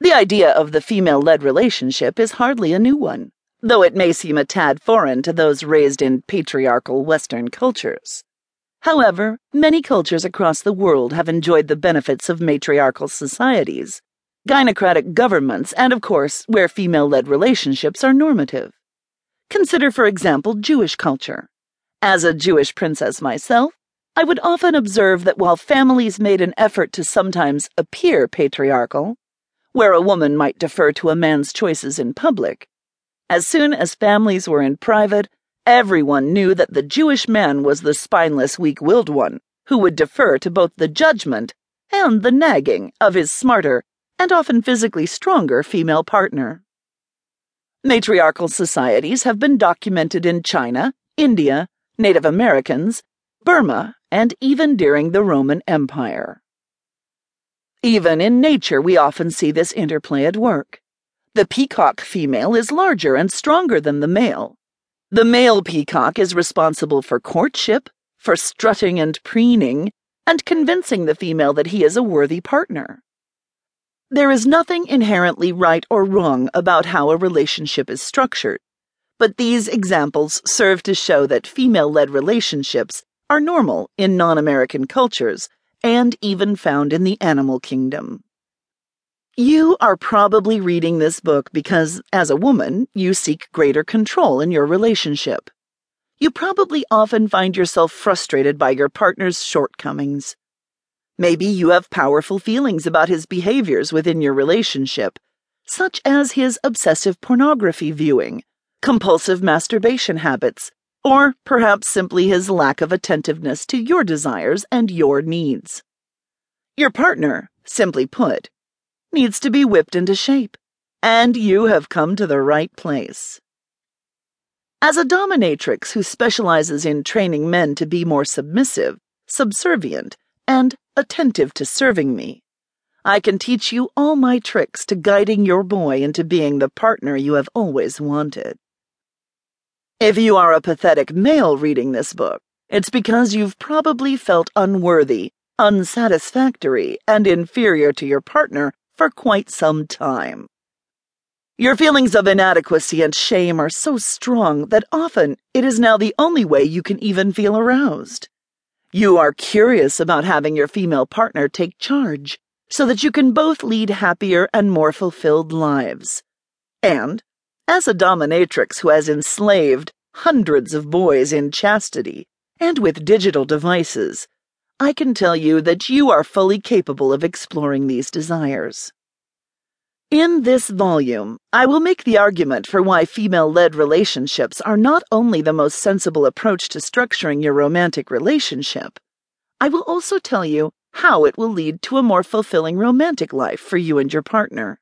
The idea of the female led relationship is hardly a new one, though it may seem a tad foreign to those raised in patriarchal Western cultures. However, many cultures across the world have enjoyed the benefits of matriarchal societies, gynocratic governments, and of course, where female led relationships are normative. Consider, for example, Jewish culture. As a Jewish princess myself, I would often observe that while families made an effort to sometimes appear patriarchal, where a woman might defer to a man's choices in public. As soon as families were in private, everyone knew that the Jewish man was the spineless, weak willed one who would defer to both the judgment and the nagging of his smarter and often physically stronger female partner. Matriarchal societies have been documented in China, India, Native Americans, Burma, and even during the Roman Empire. Even in nature, we often see this interplay at work. The peacock female is larger and stronger than the male. The male peacock is responsible for courtship, for strutting and preening, and convincing the female that he is a worthy partner. There is nothing inherently right or wrong about how a relationship is structured, but these examples serve to show that female led relationships are normal in non American cultures and even found in the animal kingdom. You are probably reading this book because, as a woman, you seek greater control in your relationship. You probably often find yourself frustrated by your partner's shortcomings. Maybe you have powerful feelings about his behaviors within your relationship, such as his obsessive pornography viewing, compulsive masturbation habits, or perhaps simply his lack of attentiveness to your desires and your needs. Your partner, simply put, needs to be whipped into shape, and you have come to the right place. As a dominatrix who specializes in training men to be more submissive, subservient, and attentive to serving me, I can teach you all my tricks to guiding your boy into being the partner you have always wanted. If you are a pathetic male reading this book, it's because you've probably felt unworthy, unsatisfactory, and inferior to your partner for quite some time. Your feelings of inadequacy and shame are so strong that often it is now the only way you can even feel aroused. You are curious about having your female partner take charge so that you can both lead happier and more fulfilled lives. And as a dominatrix who has enslaved hundreds of boys in chastity and with digital devices, I can tell you that you are fully capable of exploring these desires. In this volume, I will make the argument for why female led relationships are not only the most sensible approach to structuring your romantic relationship, I will also tell you how it will lead to a more fulfilling romantic life for you and your partner.